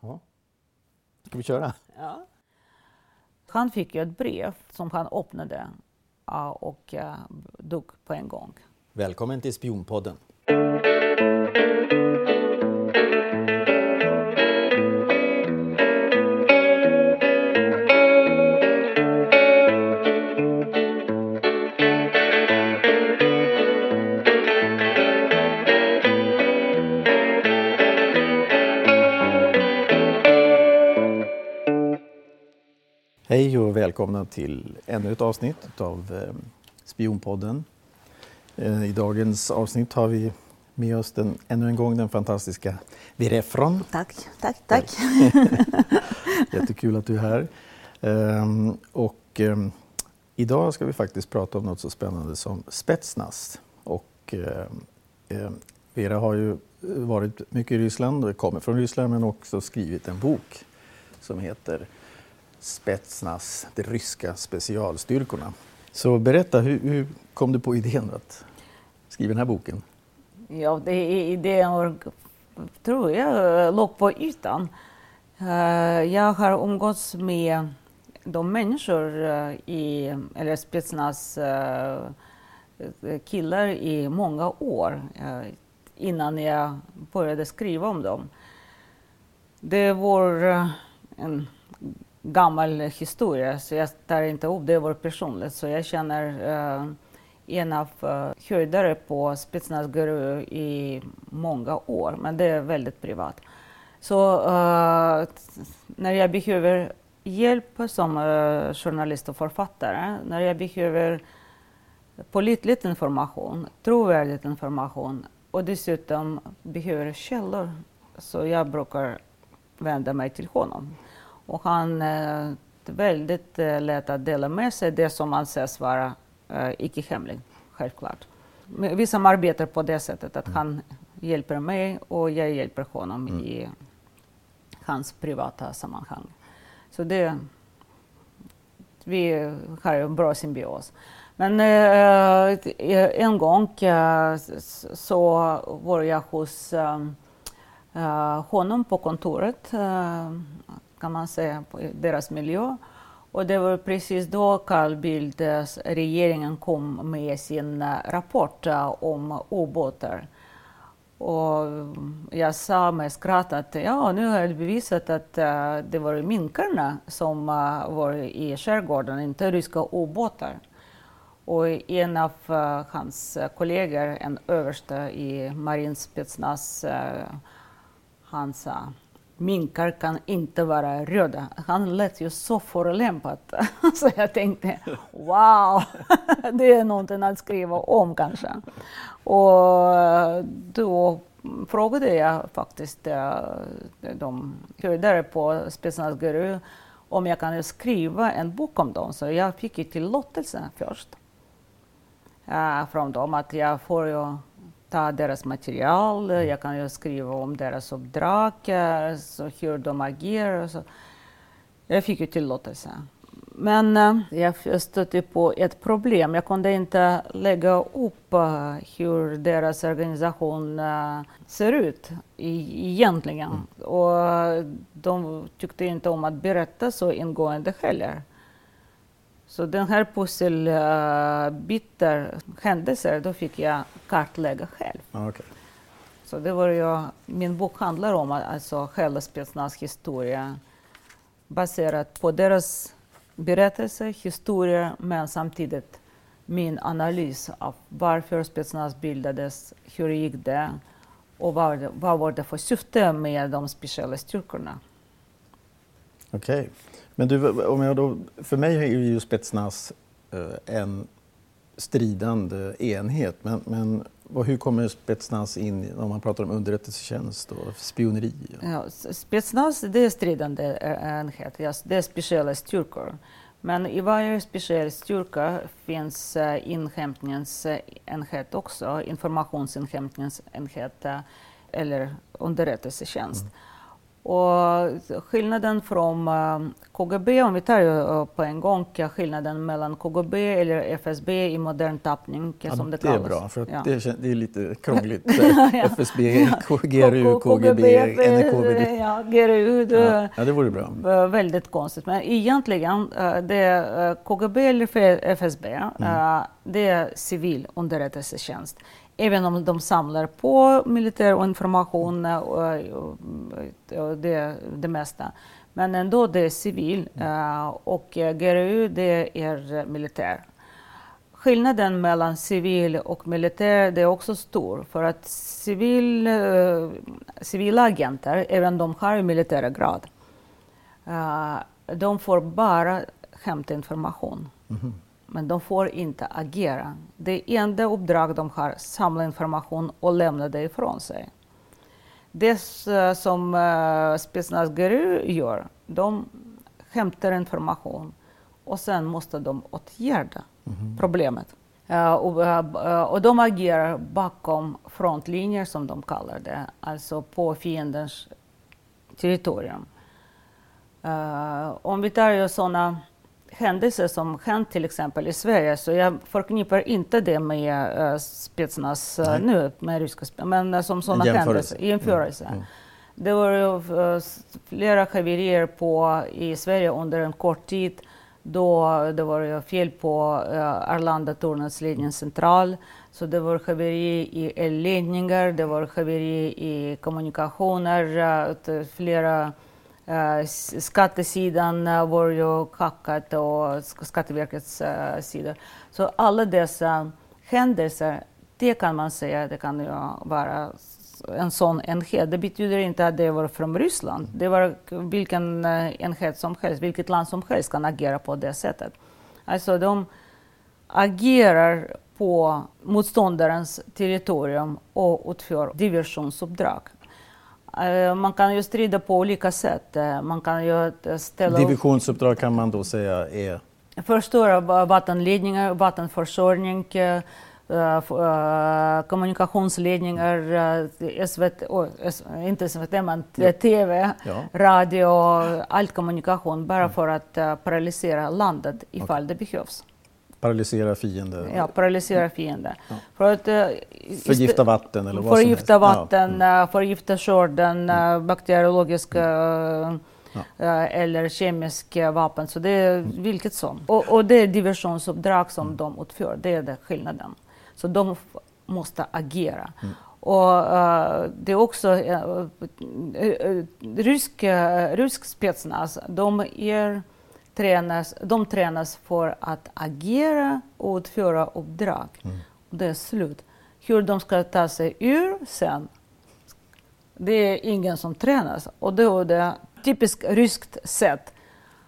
Ja. Ska vi köra? Ja. Han fick ju ett brev som han öppnade och dog på en gång. Välkommen till Spionpodden. Välkomna till ännu ett avsnitt av eh, Spionpodden. Eh, I dagens avsnitt har vi med oss den, ännu en gång den fantastiska Virefron. Tack, tack, tack. Jättekul att du är här. Ehm, och ehm, idag ska vi faktiskt prata om något så spännande som Spetsnaz. Och ehm, Vera har ju varit mycket i Ryssland och kommer från Ryssland men också skrivit en bok som heter Spetsnaz, de ryska specialstyrkorna. Så berätta, hur, hur kom du på idén att skriva den här boken? Ja, det är idén tror jag låg på ytan. Eh, jag har umgåtts med de människor eh, i, eller Spetsnaz eh, killar i många år innan jag började skriva om dem. Det var en gammal historia så jag tar inte upp det var personligt. Så jag känner eh, en av uh, höjdare eh, på Spetsnaz guru i många år, men det är väldigt privat. Så uh, när jag behöver hjälp som uh, journalist och författare, när jag behöver pålitlig information, trovärdig information och dessutom behöver källor, så jag brukar vända mig till honom. Och han är väldigt eh, lätt att dela med sig det som anses vara eh, icke hemligt, självklart. Vi samarbetar på det sättet att han hjälper mig och jag hjälper honom mm. i hans privata sammanhang. Så det, vi har en bra symbios. Men eh, en gång eh, så var jag hos eh, honom på kontoret kan man säga, på deras miljö. Och det var precis då Carl Bildt, regeringen kom med sin rapport eh, om ubåtar. Och jag sa med skratt att ja, nu har jag bevisat att uh, det var minkarna som uh, var i skärgården, inte ryska ubåtar. Och en av uh, hans kollegor, en överste i marinspetsnaz, han sa minkar kan inte vara röda. Han lät ju så förolämpad. så jag tänkte, wow, det är någonting att skriva om kanske. Och då frågade jag faktiskt eh, de höjdare på Spetsnaz GRU om jag kan skriva en bok om dem. Så jag fick ju tillåtelse först eh, från dem att jag får ju ta deras material, jag kan ju skriva om deras uppdrag, så hur de agerar. Så. Jag fick ju tillåtelse. Men uh, jag stötte på ett problem. Jag kunde inte lägga upp uh, hur deras organisation uh, ser ut egentligen. Mm. Och de tyckte inte om att berätta så ingående heller. Så den här pusselbiten, händelser, då fick jag kartlägga själv. okay. Så det var ju, min bok handlar om alltså hela Spetsnaz historia baserat på deras berättelse, historia, men samtidigt min analys av varför Spetsnaz bildades, hur gick det och vad, vad var det för syfte med de speciella styrkorna. Okej. Okay. Men du, om jag då, för mig är ju Spetsnaz eh, en stridande enhet. Men, men hur kommer Spetsnaz in om man pratar om underrättelsetjänst och spioneri? Ja, Spetsnaz det är stridande eh, enhet, det är speciella styrkor. Men i varje speciell styrka finns uh, inhämtningsenhet också, informationsinhämtningsenhet eller underrättelsetjänst. Mm. Och skillnaden från uh, KGB, om vi tar uh, på en gång skillnaden mellan KGB eller FSB i modern tappning ja, som det, det kallas. är bra, för ja. det, det, är lite krångligt. FSB, GRU, KGB, NKVD. Ja, GRU. Det, ja, det vore bra. Väldigt konstigt. Men egentligen, det, KGB eller FSB, mm. det är civil underrättelsetjänst även om de samlar på militär information och, och det, det mesta. Men ändå det är civil mm. och GRU det är militär. Skillnaden mellan civil och militär det är också stor för att civil, civila agenter, även de har militära grad, de får bara hämta information. Mm men de får inte agera. Det enda uppdrag de har samla information och lämna det ifrån sig. Det som uh, Spetsnaz GRU gör, de hämtar information och sen måste de åtgärda mm. problemet. Uh, och, uh, och, de agerar bakom frontlinjer som de kallar det, alltså på fiendens territorium. om vi tar sådana händelser som hänt till exempel i Sverige, så jag förknippar inte det med uh, Spetsnaz uh, nu, med ryska men uh, som sådana händelser, jämförelse. Mm. Mm. Det var uh, flera haverier på, i Sverige under en kort tid då det var fel på uh, Arlanda-tornets ledningscentral. Så det var haveri i elledningar, det var haveri i kommunikationer, uh, flera Eh, skattesidan eh, var ju kackat och Skatteverkets eh, uh, sida. Så alla dessa händelser, det kan man säga, det kan ju vara en sån enhet. Det betyder inte att det var från Ryssland. Det var vilken enhet som helst, vilket land som helst kan agera på det sättet. Alltså de agerar på motståndarens territorium och utför diversionsuppdrag. Eh, man kan ju strida på olika sätt. Eh, man kan ju ställa Divisionsuppdrag kan man då säga är? Förstöra vattenledningar, vattenförsörjning, kommunikationsledningar, SVT, oh, inte SVT men. TV, ja. radio, all kommunikation bara för att paralysera landet ifall okay. det behövs. Paralysera fienden? Ja, paralysera fienden. Ja. För att, uh, förgifta vatten eller vad Förgifta som vatten, ja. mm. förgifta skörden, mm. bakteriologiska mm. Ja. eller kemiska vapen. Så det är mm. vilket som. Och, och det är diversionsuppdrag som mm. de utför, det är det skillnaden. Så de måste agera. Mm. Och uh, det är också uh, uh, rysk, rysk spetsnaz, de är tränas, de tränas för att agera och utföra uppdrag. Mm. Det är slut. Hur de ska ta sig ur sen, det är ingen som tränas. Och det är det typiskt ryskt sätt.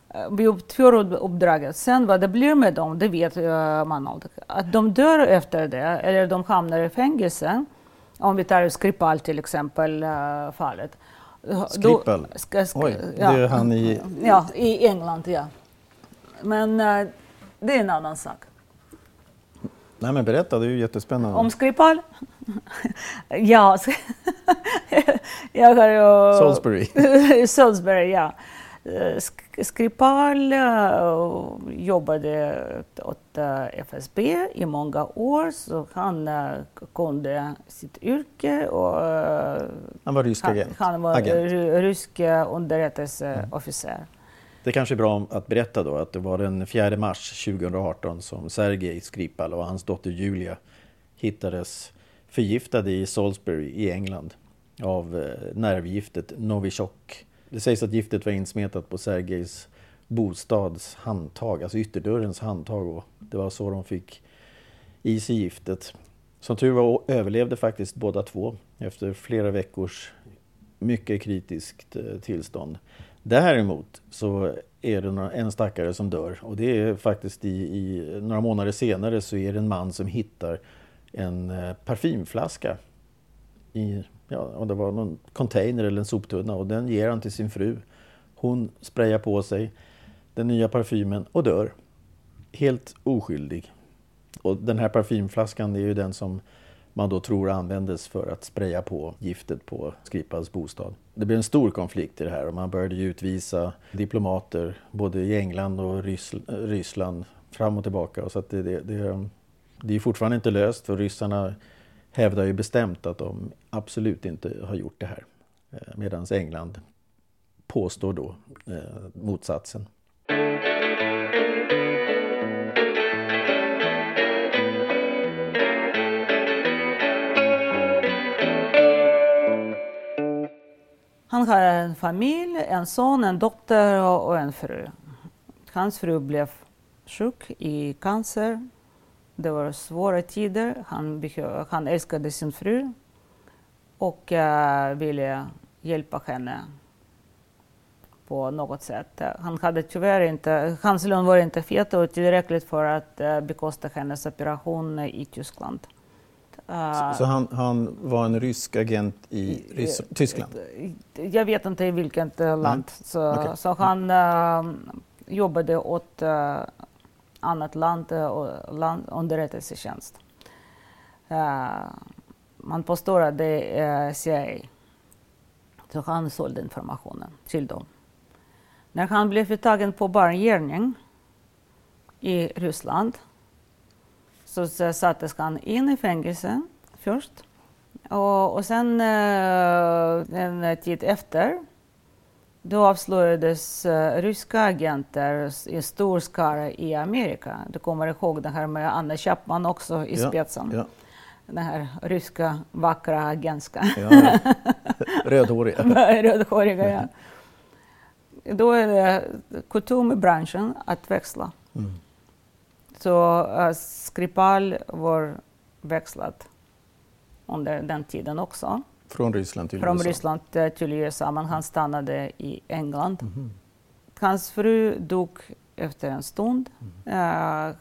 Eh, vi utför uppdraget. Sen vad det blir med dem, det vet eh, man aldrig. Att de dör efter det, eller de hamnar i fängelse. Om vi tar Skripal till exempel, uh, fallet. Skripal? Oj, det är han i... Ja, i England, ja. Men äh, det är en annan sak. Nej men berätta, det är ju jättespännande. Om Skripal? ja, jag har ju... Salisbury. Salisbury, ja. Eh, Skripal uh, jobbade åt FSB i många år, så han kunde sitt yrke. Och, han var rysk agent? Han, han var agent. rysk underrättelseofficer. Mm. Det kanske är bra att berätta då att det var den 4 mars 2018 som Sergej Skripal och hans dotter Julia hittades förgiftade i Salisbury i England av eh, nervgiftet Novichok. Det sägs att giftet var insmetat på Sergejs bostads handtag, alltså ytterdörrens handtag. Och det var så de fick i sig giftet. Som tur var överlevde faktiskt båda två efter flera veckors mycket kritiskt eh, tillstånd. Däremot så är det en stackare som dör och det är faktiskt i, i, några månader senare så är det en man som hittar en eh, parfymflaska i, ja, om det var någon container eller en soptunna och den ger han till sin fru. Hon sprayar på sig den nya parfymen och dör. Helt oskyldig. Och den här parfymflaskan det är ju den som man då tror användes för att spraya på giftet på Skripals bostad. Det blev en stor konflikt i det här och man började utvisa diplomater både i England och Ryssland fram och tillbaka. Så det, det, det, det är fortfarande inte löst för ryssarna hävdar ju bestämt att de absolut inte har gjort det här. Eh, Medan England påstår då eh, motsatsen. Han har en familj, en son, en dotter och en fru. Hans fru blev sjuk i cancer. Det var svåra tider. Han, han älskade sin fru och uh, ville hjälpa henne på något sätt. Han hade tyvärr inte, hans lön var inte fet och tillräckligt för att uh, bekosta hennes operation i Tyskland. Uh, så han, han, var en rysk agent i Rys Tyskland? Jag vet inte i vilket land. Så, okay. så, han uh, jobbade åt uh, annat land, uh, land underrättelsetjänst. Uh, man påstår att det är CIA. Så han sålde informationen till dem. När han blev uttagen på barngärning i Ryssland så sattes han in i fängelse först. Och, och sen eh, en tid efter då avslöjades uh, ryska agenter i stor skara i Amerika. Du kommer ihåg det här med Anna Chapman också i ja, spetsen. Ja. Den här ryska vackra agentska. Ja, Rödhåriga. Rödhåriga, ja. Då är det kutym i branschen att växla. Mm. Så uh, Skripal var växlad under den tiden också. Från Ryssland till Från USA? Ryssland till USA, men han stannade i England. Mm. Hans fru dog efter en stund mm. uh,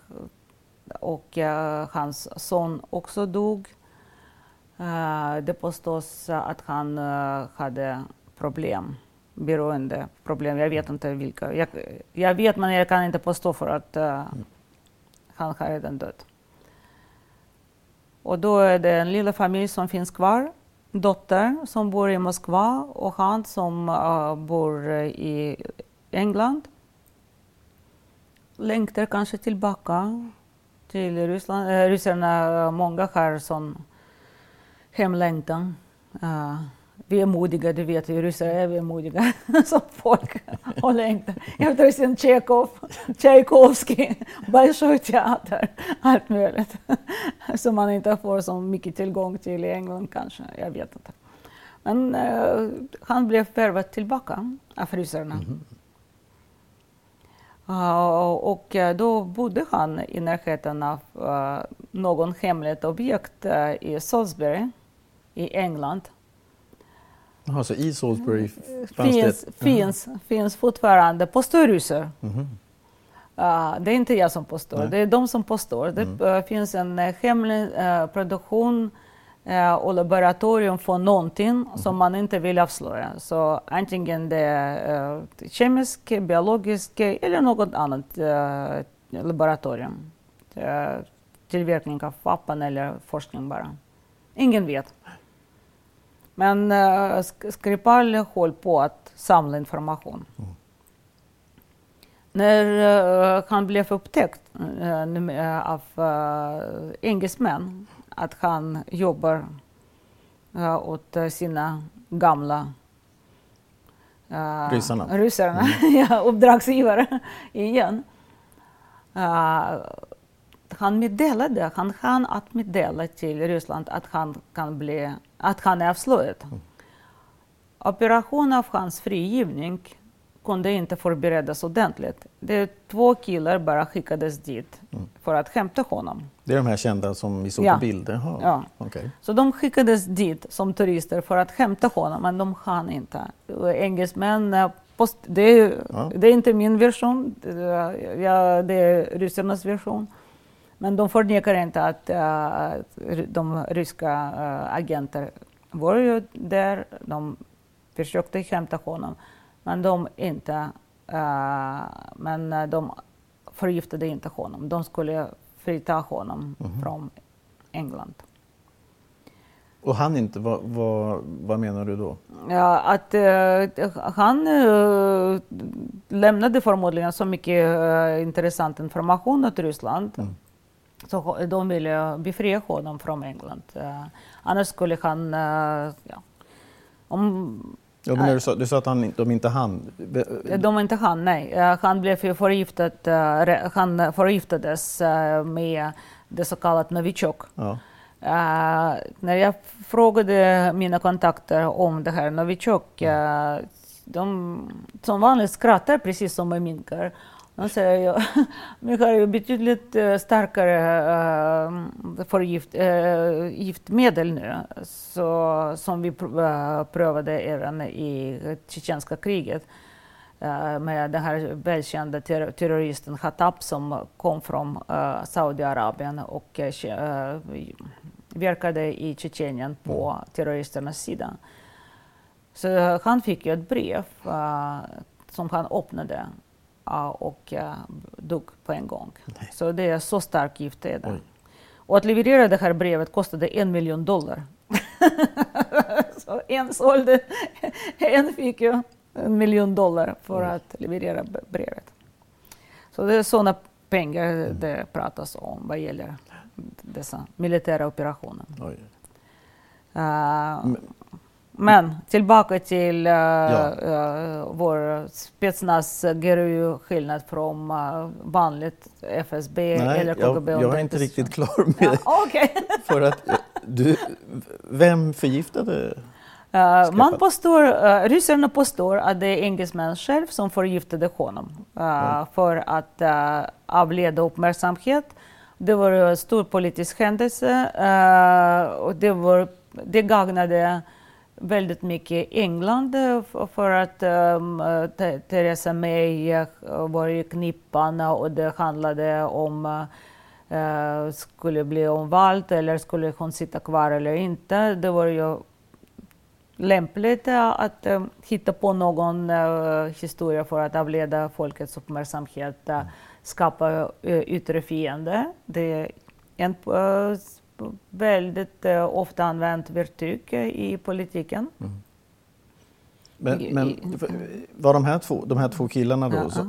och uh, hans son också dog. Uh, det påstås att han hade problem, beroendeproblem. Jag vet inte vilka. Jag, jag, vet, men jag kan inte påstå för att mm han har redan dött. Och då är det en liten familj som finns kvar dotter som bor i Moskva och han som uh, bor eh, i England. Längtar kanske tillbaka till Ryssland. Äh, ryssarna, många har sån hemlängtan. Uh, vi är modiga, du vet ju, ryssar är vi modiga. Som folk och längtar efter sin Tjechov, Tchaikovsky, Bolshoi teater, allt möjligt. Som man inte får så mycket tillgång till i England kanske, jag vet inte. Men uh, han blev värvad tillbaka av ryssarna. Mm. Uh, och uh, då bodde han i närheten av uh, någon hemligt objekt i Salisbury i England Jaha, så i Salisbury fanns finns, det? Finns, finns fortfarande, påstår ryssar. Mm. Uh, det är inte jag som påstår, Nej. det är de som påstår. Mm. Det uh, finns en uh, hemlig uh, produktion och laboratorium för någonting mm. som man inte vill avslöja. Så antingen det är uh, kemisk, biologisk eller något annat laboratorium. tillverkning av vapen eller forskning bara. Ingen vet. Men uh, Skripal höll på att samla information. Mm. När uh, han blev upptäckt uh, av uh, engelsmän att han jobbar uh, åt sina gamla uh, ryssarna, ryssarna mm. uppdragsgivare igen. han meddelade, han hann att meddela till Ryssland att han kan bli att han är avslöjad. Mm. Operation av hans frigivning kunde inte förberedas ordentligt. Det två killar bara skickades dit mm. för att hämta honom. Det är de här kända som vi såg ja. på bilder? Ja. Okay. Så de skickades dit som turister för att hämta honom, men de hann inte. Engelsmän, eh, post, det, är, ja. det är inte min version, det är ryssarnas version. Men de förnekar inte att uh, de ryska uh, agenter var ju där. De försökte hämta honom, men de inte. Uh, men de förgiftade inte honom. De skulle frita honom mm från England. Och han inte, vad, vad, vad menar du då? Ja, att uh, han uh, lämnade förmodligen så mycket uh, intressant information till Ryssland. Mm. Så de ville befria honom från England. annars skulle han... ja, om, ja, men du, sa, du sa att han, de inte hann? De inte hann, nej. Han blev förgiftad, han förgiftades med det så kallade Novichok. Ja. Uh, när jag frågade mina kontakter om det här Novichok, uh, de som vanligt skrattar precis som med minkar. De säger att vi har ju betydligt eh, starkare eh, för gift, eh, giftmedel nu, så, som vi pr prövade även i tjetjenska kriget med den här välkända ter terroristen Khattab som kom från Saudiarabien och verkade i Tjetjenien på mm. terroristernas sida. Så han fick ju ett brev som han öppnade och uh, dog på en gång. Nej. Så det är så starkt gift är det. Och att leverera det här brevet kostade en miljon dollar. så en sålde, en fick ju en miljon dollar för mm. att leverera brevet. Så det är sådana pengar mm. det pratas om vad gäller dessa militära operationer. Uh, men tillbaka till uh, ja. uh, vår spetsnaz GRU skillnad från uh, vanligt FSB Nej, eller KGB. Jag, jag är inte riktigt klar med ja, okay. För att du, vem förgiftade Uh, man påstår, uh, ryssarna påstår att det är engelsmän själv som förgiftade honom uh, mm. för att uh, avleda uppmärksamhet det var en stor politisk händelse och det, var, det gagnade väldigt mycket England eh, för att um, Theresa May eh, var i knippan och det handlade om uh, skulle bli omvald eller skulle hon sitta kvar eller inte. Det var ju lämpligt att um, hitta på någon uh, historia för att avleda folkets uppmärksamhet. uh, skapa yttre fiende. Det är en väldigt ofta använt verktyg i politiken. Mm. Men, men var de här två, de här två killarna då, ja, så,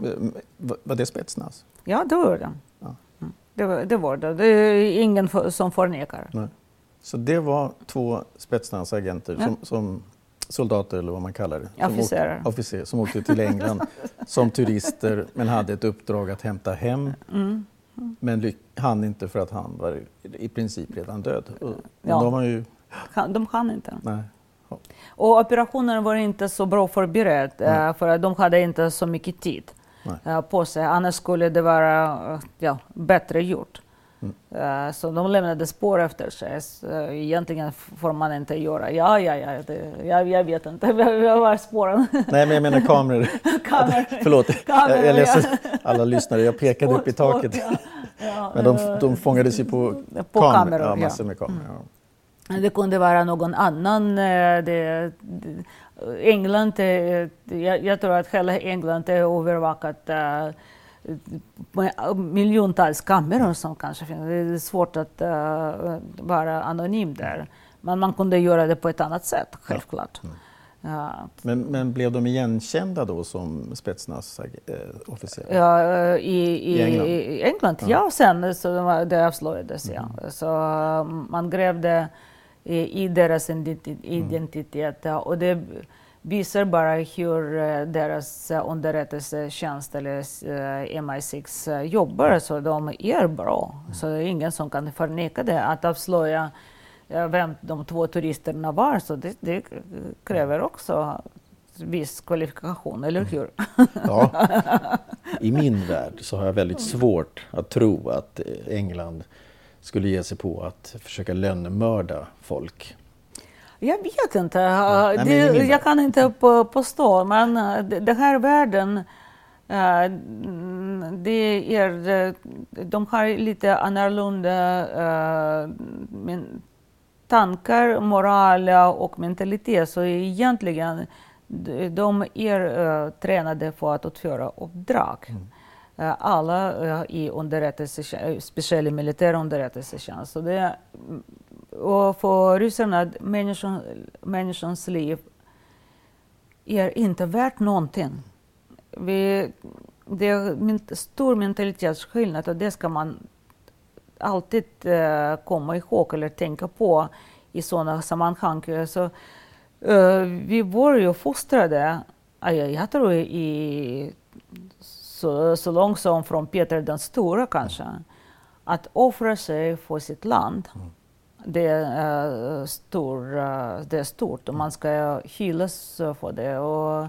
var det spetsnaz? Ja, det var det. Ja. Mm. Det, det var det. Det är ingen som förnekar. Nej. Så det var två spetsnazagenter ja. som, som soldater eller vad man kallar det. Officerer. Som, åkte, officer, som åkte till England som turister men hade ett uppdrag att hämta hem. Mm. Men hann inte för att han var i princip redan död. Men ja. de, ju... de hann inte. Nej. Och operationen var inte så bra förberedd mm. för att de hade inte så mycket tid Nej. Eh, på sig. Annars skulle det vara eh, ja, bättre gjort. Mm. Så de lämnade spår efter sig. Så egentligen får man inte göra. Ja, ja, ja, det, jag, jag vet inte. Var spåren? Nej, men jag menar kameror. kameror. Förlåt, kameror, jag, jag läser alla lyssnare. Jag pekade spår, upp i taket. Spår, ja. Ja, men de, de fångades ju på, på kameror. kameror ja, massor med kameror. Mm. Det kunde vara någon annan. Det, det, England, jag, jag, tror att hela England är övervakat miljontals kameror som kanske finns. Det är svårt att uh, vara anonym där. Men man kunde göra det på ett annat sätt, självklart. Ja. Mm. Ja. Men, men, blev de igenkända då som spetsnaz-officerare? Ja, eh, i, i, I England, i England ja. ja. Sen så det avslöjades, mm. ja. Så man grävde i, i deras identitet. Mm. Och det, visar bara hur uh, deras uh, underrättelsetjänst eller uh, MI6 jobbar. Så de är bra. Mm. Så det är ingen som kan förneka det. Att avslöja vem de två turisterna var, så det, det kräver också viss kvalifikation, eller mm. hur? Ja. I min värld så har jag väldigt svårt att tro att England skulle ge sig på att försöka lönnmörda folk. Jag vet inte. Ja, det, jag kan inte påstå, men eh, den här världen eh, det är, de har lite annorlunda tankar, moral och mentalitet. Så egentligen de är tränade för att utföra uppdrag. Mm. Alla i underrättelsetjänst, speciellt militär underrättelsetjänst. Så det och för ryssarna, människan, människans liv är inte värt någonting. Vi, det är en stor mentalitetsskillnad och det ska man alltid uh, komma ihåg eller tänka på i sådana sammanhang. Så, uh, vi var ju fostrade, jag tror i så, så långt som från Peter den stora kanske, att offra sig för sitt land. Mm. Det, är, uh, stor, uh, det är stort och man ska hyllas för det. Och,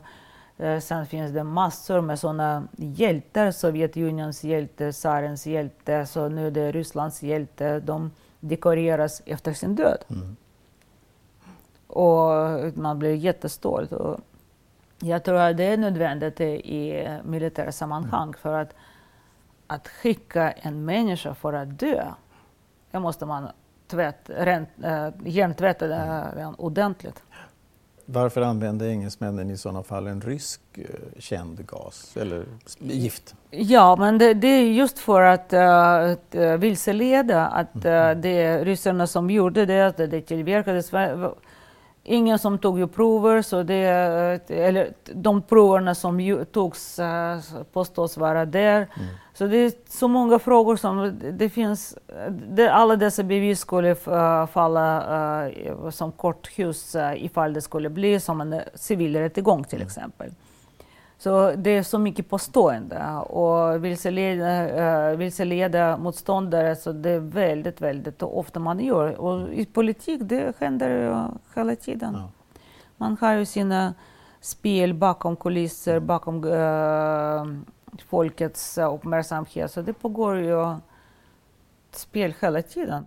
uh, sen finns det massor med sådana hjältar, Sovjetunionens hjälte, tsarens hjälte, så nu är det Rysslands hjälte. De dekoreras efter sin död. Mm. Och man blir jättestolt. Och jag tror att det är nödvändigt i militära sammanhang mm. för att, att skicka en människa för att dö, det måste man tvätt, rent, äh, hjärntvätta mm. ordentligt. Varför använde engelsmännen i sådana fall en rysk uh, känd gas eller gift? Ja, men det, det är just för att uh, vilseleda att uh, det är ryssarna som gjorde det, att det tillverkades ingen som tog ju prover, så det, eller de proverna som ju, togs uh, påstås vara där. Mm. Så det är så många frågor som det finns. Det, alla dessa bevis skulle uh, falla uh, som korthus uh, ifall det skulle bli som en civil rättegång till mm. exempel. Så det är så mycket påstående och vilseleda, uh, vilseleda motståndare, så det är väldigt, väldigt ofta man gör. Och i politik, det händer uh, hela tiden. Ja. Man har ju sina spel bakom kulisser, bakom uh, folkets uppmärksamhet, så det pågår ju spel hela tiden.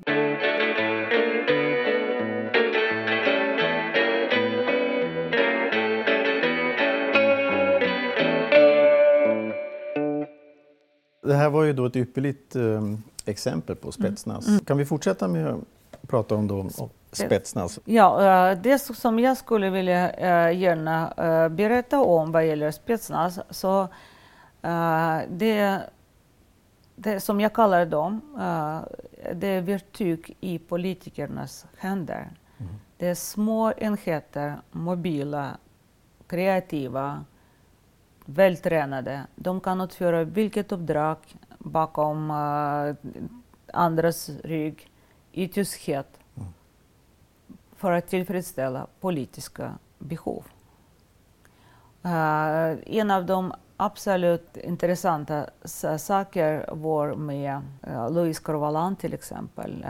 Det här var ju då ett ypperligt eh, exempel på spetsnas. Mm. Kan vi fortsätta med att prata om då, spetsnas? Ja, uh, det som jag skulle vilja uh, gärna berätta om vad gäller spetsnas, så det, det som jag kallar dem, det är verktyg i politikernas händer. Mm. Det är små enheter, mobila, kreativa, vältränade. De kan utföra vilket uppdrag bakom uh, andras rygg i tyskhet mm. för att tillfredsställa politiska behov. Uh, en av de absolut intressanta saker var med uh, Luis Corvalan till exempel,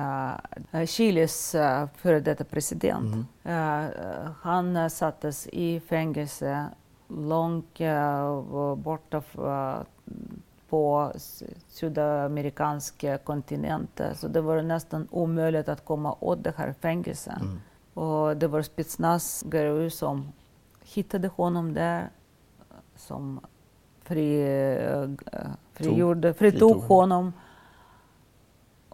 uh, Chiles uh, före detta president. Mm. han sattes i fängelse långt borta på sydamerikanska kontinenten. Så det var nästan omöjligt att komma åt det här fängelset. Mm. Och det var Spetsnaz GRU som hittade honom där, som fri, frigjorde, fritog honom.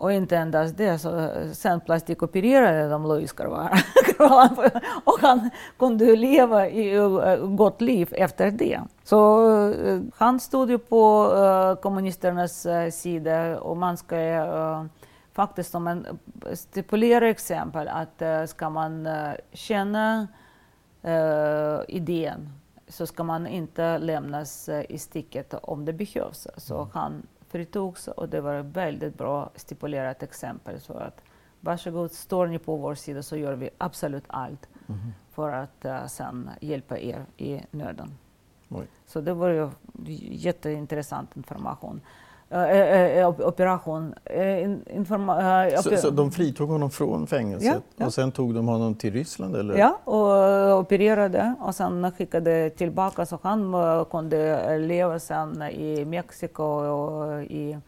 Och inte endast det, så sen plastikopererade de Louis Carvalho och han kunde leva i gott liv efter det. Så uh, han stod ju på uh, kommunisternas uh, sida och man ska uh, faktiskt som en stipulera exempel att ska man känna idén så ska man inte lämnas i sticket om det behövs. Så mm. han fritogs och det var ett väldigt bra stipulerat exempel. Så att, varsågod, står ni på vår sida så gör vi absolut allt mm. för att uh, sen hjälpa er i nöden. Oj. Så det var ju jätteintressant information. Uh, uh, operation. Informa så, så, de fritog honom från fängelset ja, och sen tog de honom till Ryssland? Eller? Ja, och opererade och sen skickade tillbaka så han kunde leva sen i Mexiko och i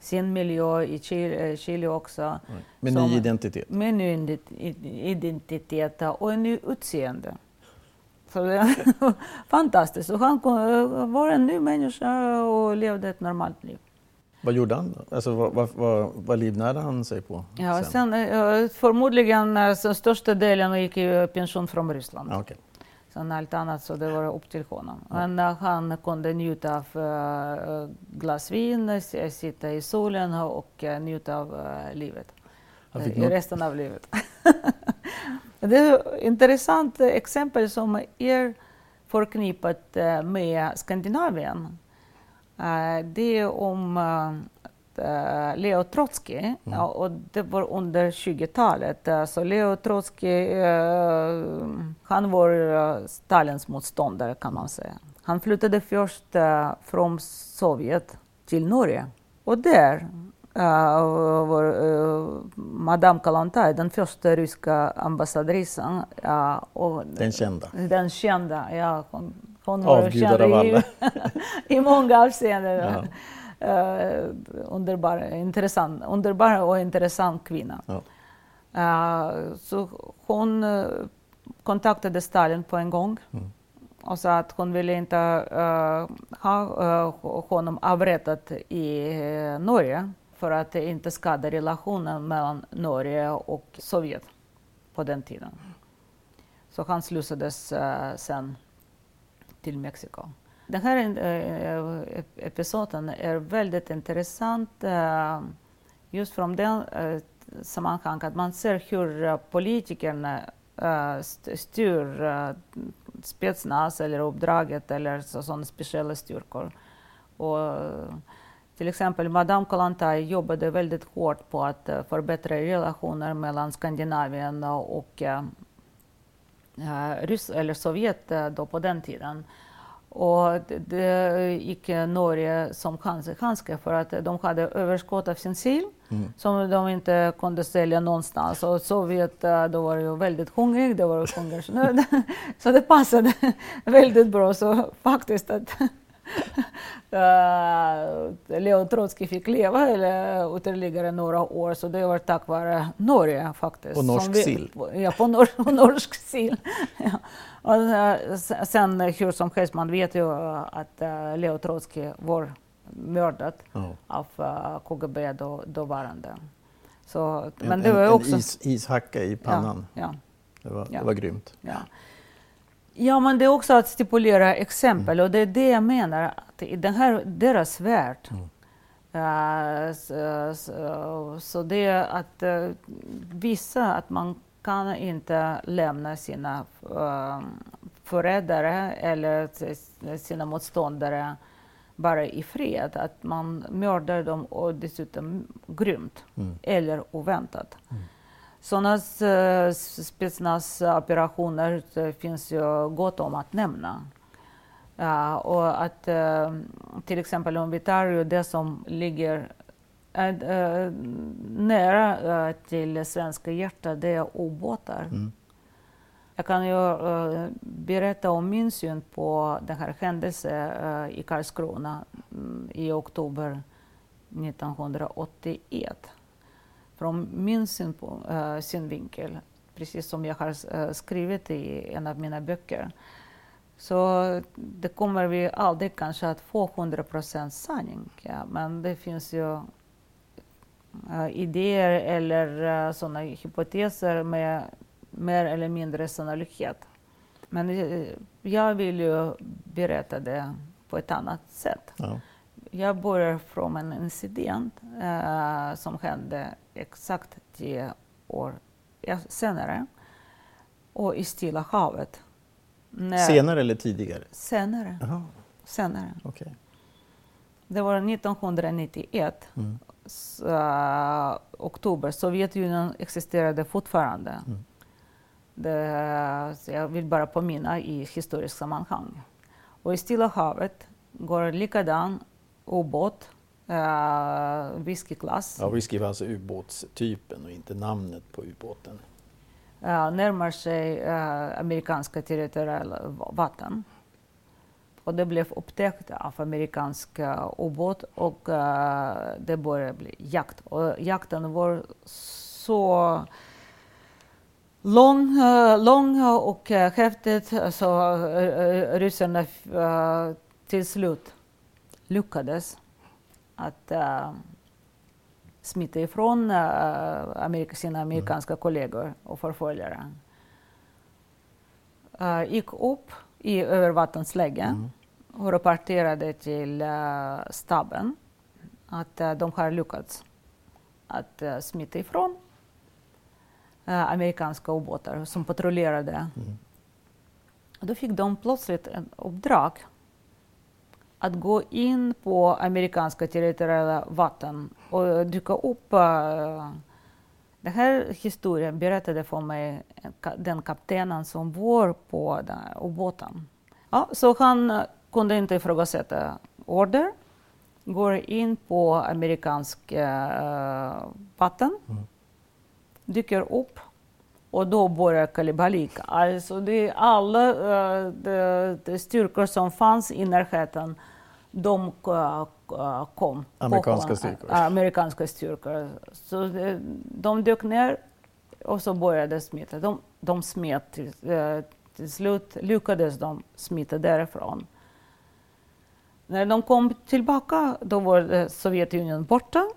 sin miljö i Chile, Chile också. Med ny identitet? Med ny identitet och en ny utseende. Så det fantastiskt. Och han var en ny människa och levde ett normalt liv. Vad gjorde han? Alltså, vad, vad, vad, vad livnärde han sig på? Ja, sen? sen eh, förmodligen alltså, största delen gick i pension från Ryssland. Ah, okay. Sen allt annat så det var upp till honom. Ja. Men uh, han kunde njuta av uh, glas vin, sitta i solen och uh, njuta av uh, livet. i resten av livet. det är ett intressant exempel som är förknippat med Skandinavien. Det är om uh, Leo Trotsky mm. och det var under 20-talet. Uh, så Leo Trotsky, han var Stalins motståndare kan man säga. Han flyttade först från Sovjet till Norge och där var Madame Kalantaj den första ryska ambassadrisen. den kända? Den kända, ja. Hon, hon var känd i, många avseenden. Ja uh, underbar, intressant, underbar och intressant kvinna. Ja. Uh, så hon uh, kontaktade Stalin på en gång mm. och sa att hon ville inte ha honom avrättad i Norge för att inte skada relationen mellan Norge och Sovjet på den tiden. Så han slussades sen till Mexiko. Den här äh, episoden är väldigt intressant äh, just från den äh, sammanhang att man ser hur politikerna styr spetsnas eller uppdraget eller sådana speciella styrkor. Och, till exempel Madame Kollontaj jobbade väldigt hårt på att förbättra relationer mellan Skandinavien och uh, Ryss eller Sovjet uh, då på den tiden. Och det gick Norge som handske för att de hade överskott av sin sill mm. som de inte kunde sälja någonstans. Och Sovjet eh, då var ju väldigt hungrig, det var hungersnöd. så det passade väldigt bra. Så faktiskt att Leo Trotsky fick leva eller ytterligare några år, så det var tack vare Norge faktiskt. Och norsk sill? Ja, på nor norsk sill. ja. Och, sen hur som helst, man vet ju att Leo Trotsky var mördad oh. av KGB då, dåvarande. Så, men en, det var också... en is, ishacka i pannan. Ja, ja. Det, var, ja. det var grymt. Ja. Ja, men det är också att stipulera exempel och det är det jag menar, att i den här, deras värld uh, så, så, så, det är att uh, visa att man kan inte lämna sina uh, förrädare eller sina motståndare bara i fred. Att man mördar dem och dessutom grymt mm. eller oväntat. Mm. Sådana uh, spetsnazoperationer uh, finns ju gott om att nämna. Uh, och att uh, till exempel om vi tar det som ligger uh, nära till svenska hjärtat, det är ubåtar. Mm. Jag kan ju berätta om min syn på den här händelsen i Karlskrona um, i oktober 1981 från min uh, synvinkel, precis som jag har uh, skrivit i en av mina böcker. Så det kommer vi aldrig kanske att få 100 procent sanning, ja, men det finns ju uh, idéer eller uh, sådana hypoteser med mer eller mindre sannolikhet. Men jag vill ju berätta det på ett annat sätt. Ja. Jag börjar från en incident uh, som hände exakt tio år senare och i Stilla havet. När, senare eller tidigare? Senare. Aha. senare. Okay. Det var 1991, mm. så, uh, oktober. Sovjetunionen existerade fortfarande. Mm. Det, jag vill bara påminna i historiskt sammanhang. Och i Stilla havet går likadan ubåt uh, whiskyklass. Ja, whisky var alltså ubåtstypen och inte namnet på ubåten. Uh, närmar sig uh, amerikanska territoriella vatten. Och det blev upptäckt av amerikansk uh, ubåt och det började bli jakt. Och jakten var så lång, lång och häftigt så ryssarna till slut lyckades att uh, smita ifrån uh, Amerika, sina amerikanska mm. kollegor och förföljare. Uh, gick upp i övervattensläge mm. och rapporterade till uh, staben att uh, de har lyckats att uh, smita ifrån eh, amerikanska ubåtar som patrullerade. Mm. Och då fick de plötsligt ett uppdrag att gå in på amerikanska territoriella vatten och dyka upp. Uh, den här historien berättade för mig den kaptenen som var på den ubåten. Ja, så han kunde inte ifrågasätta order, går in på amerikansk uh, vatten, mm. dyker upp och då börjar kalibalik. Alltså det alla uh, de, de styrkor som fanns i närheten, de uh, kom. Amerikanska på, styrkor? Uh, amerikanska styrkor. Så de, de dök ner och så började det smitta. De, de smet till, till slut lyckades de smita därifrån. När de kom tillbaka då var Sovjetunionen borta.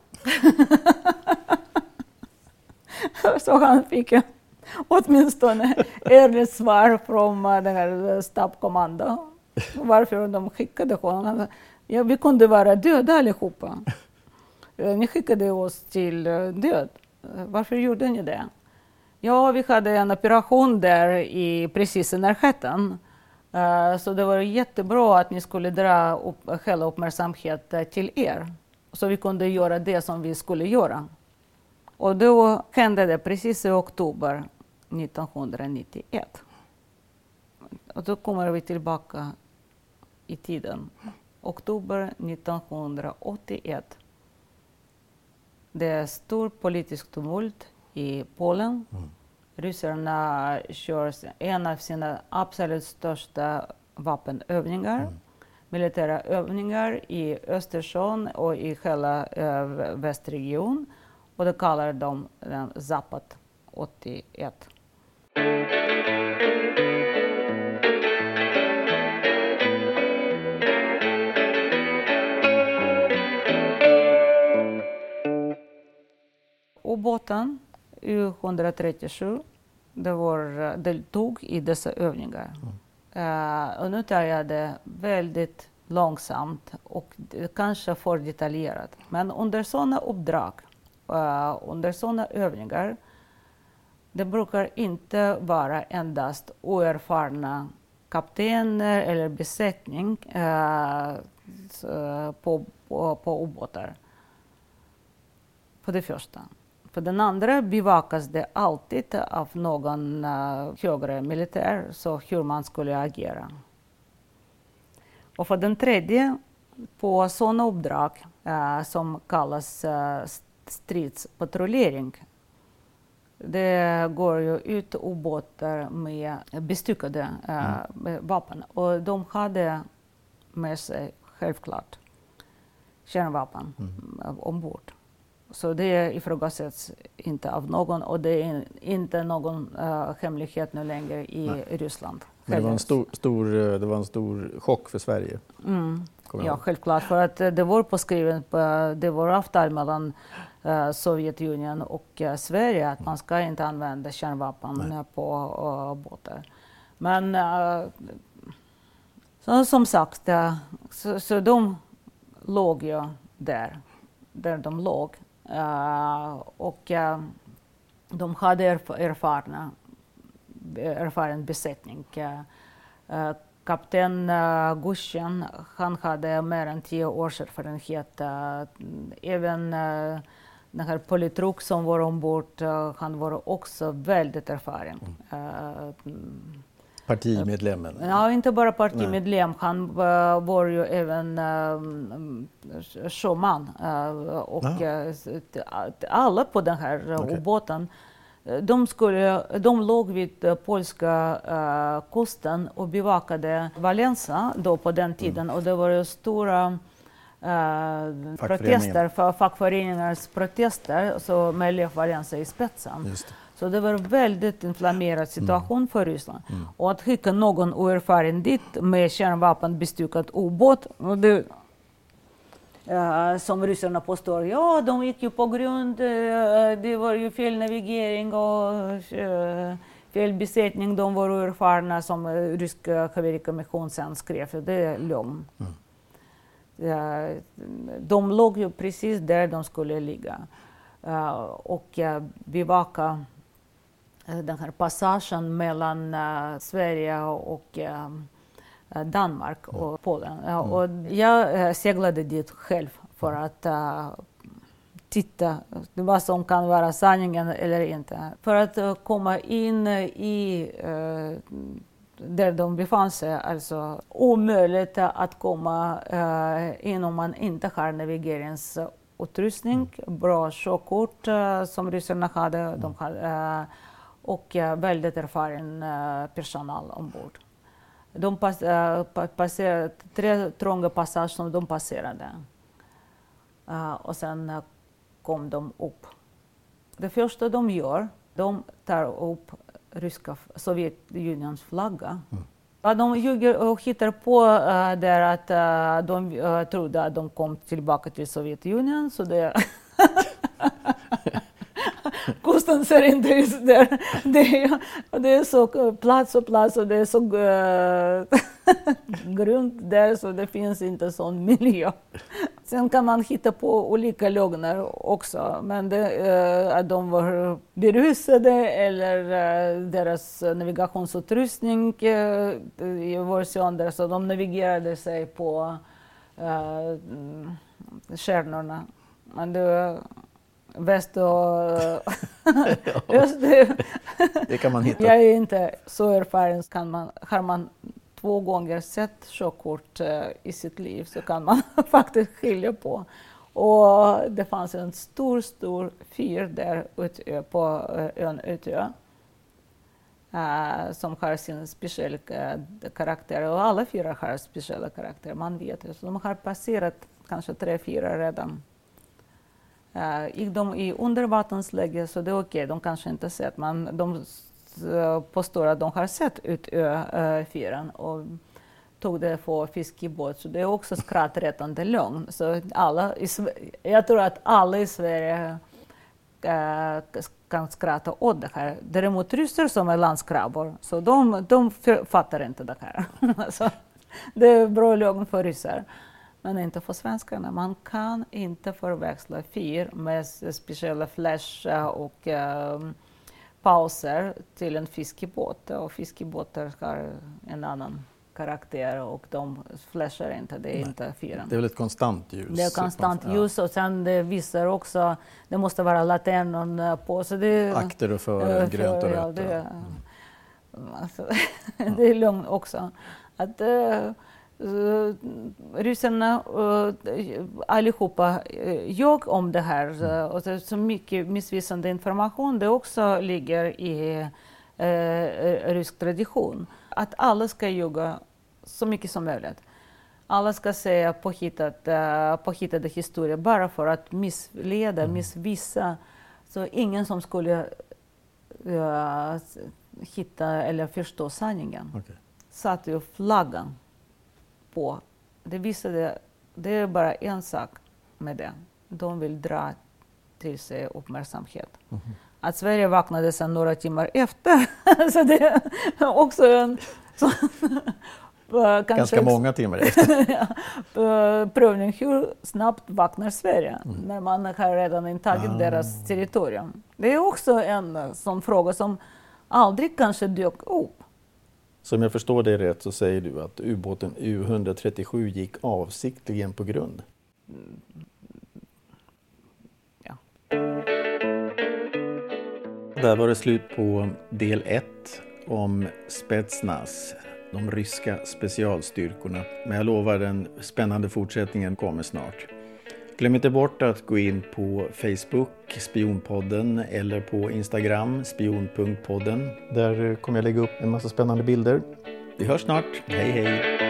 så han fick åtminstone ärligt svar från eh, uh, det här eh, stabskommando varför de skickade honom. Alltså, ja, vi kunde vara döda allihopa. Eh, ni skickade oss till död. Varför gjorde ni det? Ja, vi hade en operation där i precis i närheten. Uh, så det var jättebra att ni skulle dra upp hela uppmärksamheten till er. Så vi kunde göra det som vi skulle göra. Och då hände det precis i oktober 1991. Och då kommer vi tillbaka i tiden. Oktober 1981. Det är stor politisk tumult i Polen. Mm. Ryssarna kör en av sina absolut största vapenövningar. Mm. Militära övningar i Östersjön och i hela äh, västregion. Och det kallar de den Zapad 81. Ubåten U137 det var, deltog i dessa övningar. Mm. Uh, och nu tar jag det väldigt långsamt och kanske för detaljerat. Men under sådana uppdrag, uh, under sådana övningar det brukar inte vara endast oerfarna kaptener eller besättning eh, på, på, på ubåtar. För det första. För den andra bevakas det alltid av någon uh, högre militär, så hur man skulle agera. Och för den tredje, på sådana uppdrag uh, som kallas eh, uh, stridspatrullering det går ju ut ubåtar med bestyckade uh, mm. vapen och de hade med sig självklart kärnvapen mm. ombord. Så det ifrågasätts inte av någon och det är inte någon uh, hemlighet nu längre i Nej. Ryssland. Men det var, en stor, stor, det var en stor chock för Sverige? Mm. Ja, självklart. För att det var påskrivet, det var avtal mellan uh, Sovjetunionen och uh, Sverige att man ska inte använda kärnvapen Nej. på uh, båtar. Men så, som sagt, så, så de låg ju där, där de låg. Och de hade erf erfarna, erfaren besättning. Uh, kapten uh, Guschen, han hade mer än tio års erfarenhet. även den här politruk som var ombord, han var också väldigt erfaren. Mm partimedlemmen? Ja, inte bara partimedlem. Han var ju även uh, sjöman. Uh, och uh, alla på den här okay. ubåten de, skulle, de låg vid polska uh, kusten och bevakade Valensa då på den tiden. Mm. Och det var stora uh, protester, för fackföreningars protester så med Lech Valensa i spetsen. Så det var en väldigt inflammerad mm. situation mm. för Ryssland. Mm. Och att skicka någon oerfaren dit med kärnvapenbestyckad ubåt, det, uh, som ryssarna påstår, ja de gick ju på grund, uh, det var ju fel navigering och uh, fel besättning, de var oerfarna som uh, ryska haverikommission sen skrev. Det är lögn. Mm. de låg ju precis där de skulle ligga och bevaka den här passagen mellan uh, Sverige och uh, Danmark och Polen. Mm. Och jag seglade dit själv för att titta vad som kan vara sanningen eller inte. För att komma in i där de befann sig. Alltså omöjligt att komma in om man inte har navigeringsutrustning, mm. bra körkort som ryssarna hade. De hade och väldigt erfaren personal ombord. De pass, passerade tre trånga passager som de passerade. och sen kom de upp. Det första de gör, de tar upp ryska Sovjetunionens flagga. Mm. Ja, de ljuger och hittar på uh, där att uh, de uh, trodde att de kom tillbaka till Sovjetunionen. Så det Kusten ser inte ut där. Det är, det är så eh, plats och plats och det är så uh, grunt där så det finns inte sån miljö. Sen kan man hitta på olika lögner också, men det, uh, att de var berusade eller uh, deras navigationsutrustning uh, var sönder så de navigerade sig på uh, stjärnorna. Men det, väst och öst. det kan man hitta. Jag är inte så erfaren. Kan man, har man två gånger sett körkort uh, i sitt liv så kan man faktiskt skilja på. Och det fanns en stor, stor fyr där ute på uh, ön Utö. Uh, som har sin speciella uh, karaktär och alla fyra har speciella karaktär, man vet det. Så de har passerat kanske tre, fyra redan. Eh, uh, gick de i undervattensläge så det är okej, okay. de kanske inte sett, men de påstår att de har sett Utö-fyren och tog det för fiskebåt, så det är också skrattretande lögn. Så alla i, jag tror att alla i Sverige uh, kan skratta åt det här. Däremot ryssar som är landskrabbor, så de, de fattar inte det här. så det är bra lögn för ryssar men inte för svenskarna. Man kan inte förväxla fyr med speciella flash och uh, pauser till en fiskebåt. Och fiskebåtar har en annan karaktär och de flashar inte, det är Nej. inte fyren. Det är väl ett konstant ljus? Det är konstant ljus och sen det visar också, det måste vara laternon på. Så det, Akter och före, äh, grönt och rött. Ja, det, mm. alltså, det är lugnt också. Att, Uh, ryssarna uh, allihopa ljög om det här. Uh, och det är så mycket missvisande information det också ligger i uh, rysk tradition. Att alla ska ljuga så mycket som möjligt. Alla ska säga påhittat, uh, påhittade historier bara för att missleda, mm. missvisa. Så ingen som skulle uh, hitta eller förstå sanningen. Okay. Satte ju flaggan på. Det visade, det är bara en sak med det. De vill dra till sig uppmärksamhet. Mm. Att Sverige vaknade sen några timmar efter, så det är också en Ganska många timmar efter. prövning hur snabbt vaknar Sverige mm. när man har redan intagit ah. deras territorium. Det är också en sån fråga som aldrig kanske dök upp. Så om jag förstår dig rätt så säger du att ubåten U137 gick avsiktligen på grund? Ja. Där var det slut på del 1 om Spetsnaz, de ryska specialstyrkorna. Men jag lovar den spännande fortsättningen kommer snart. Glöm inte bort att gå in på Facebook, Spionpodden, eller på Instagram, spion.podden. Där kommer jag lägga upp en massa spännande bilder. Vi hörs snart. Hej hej!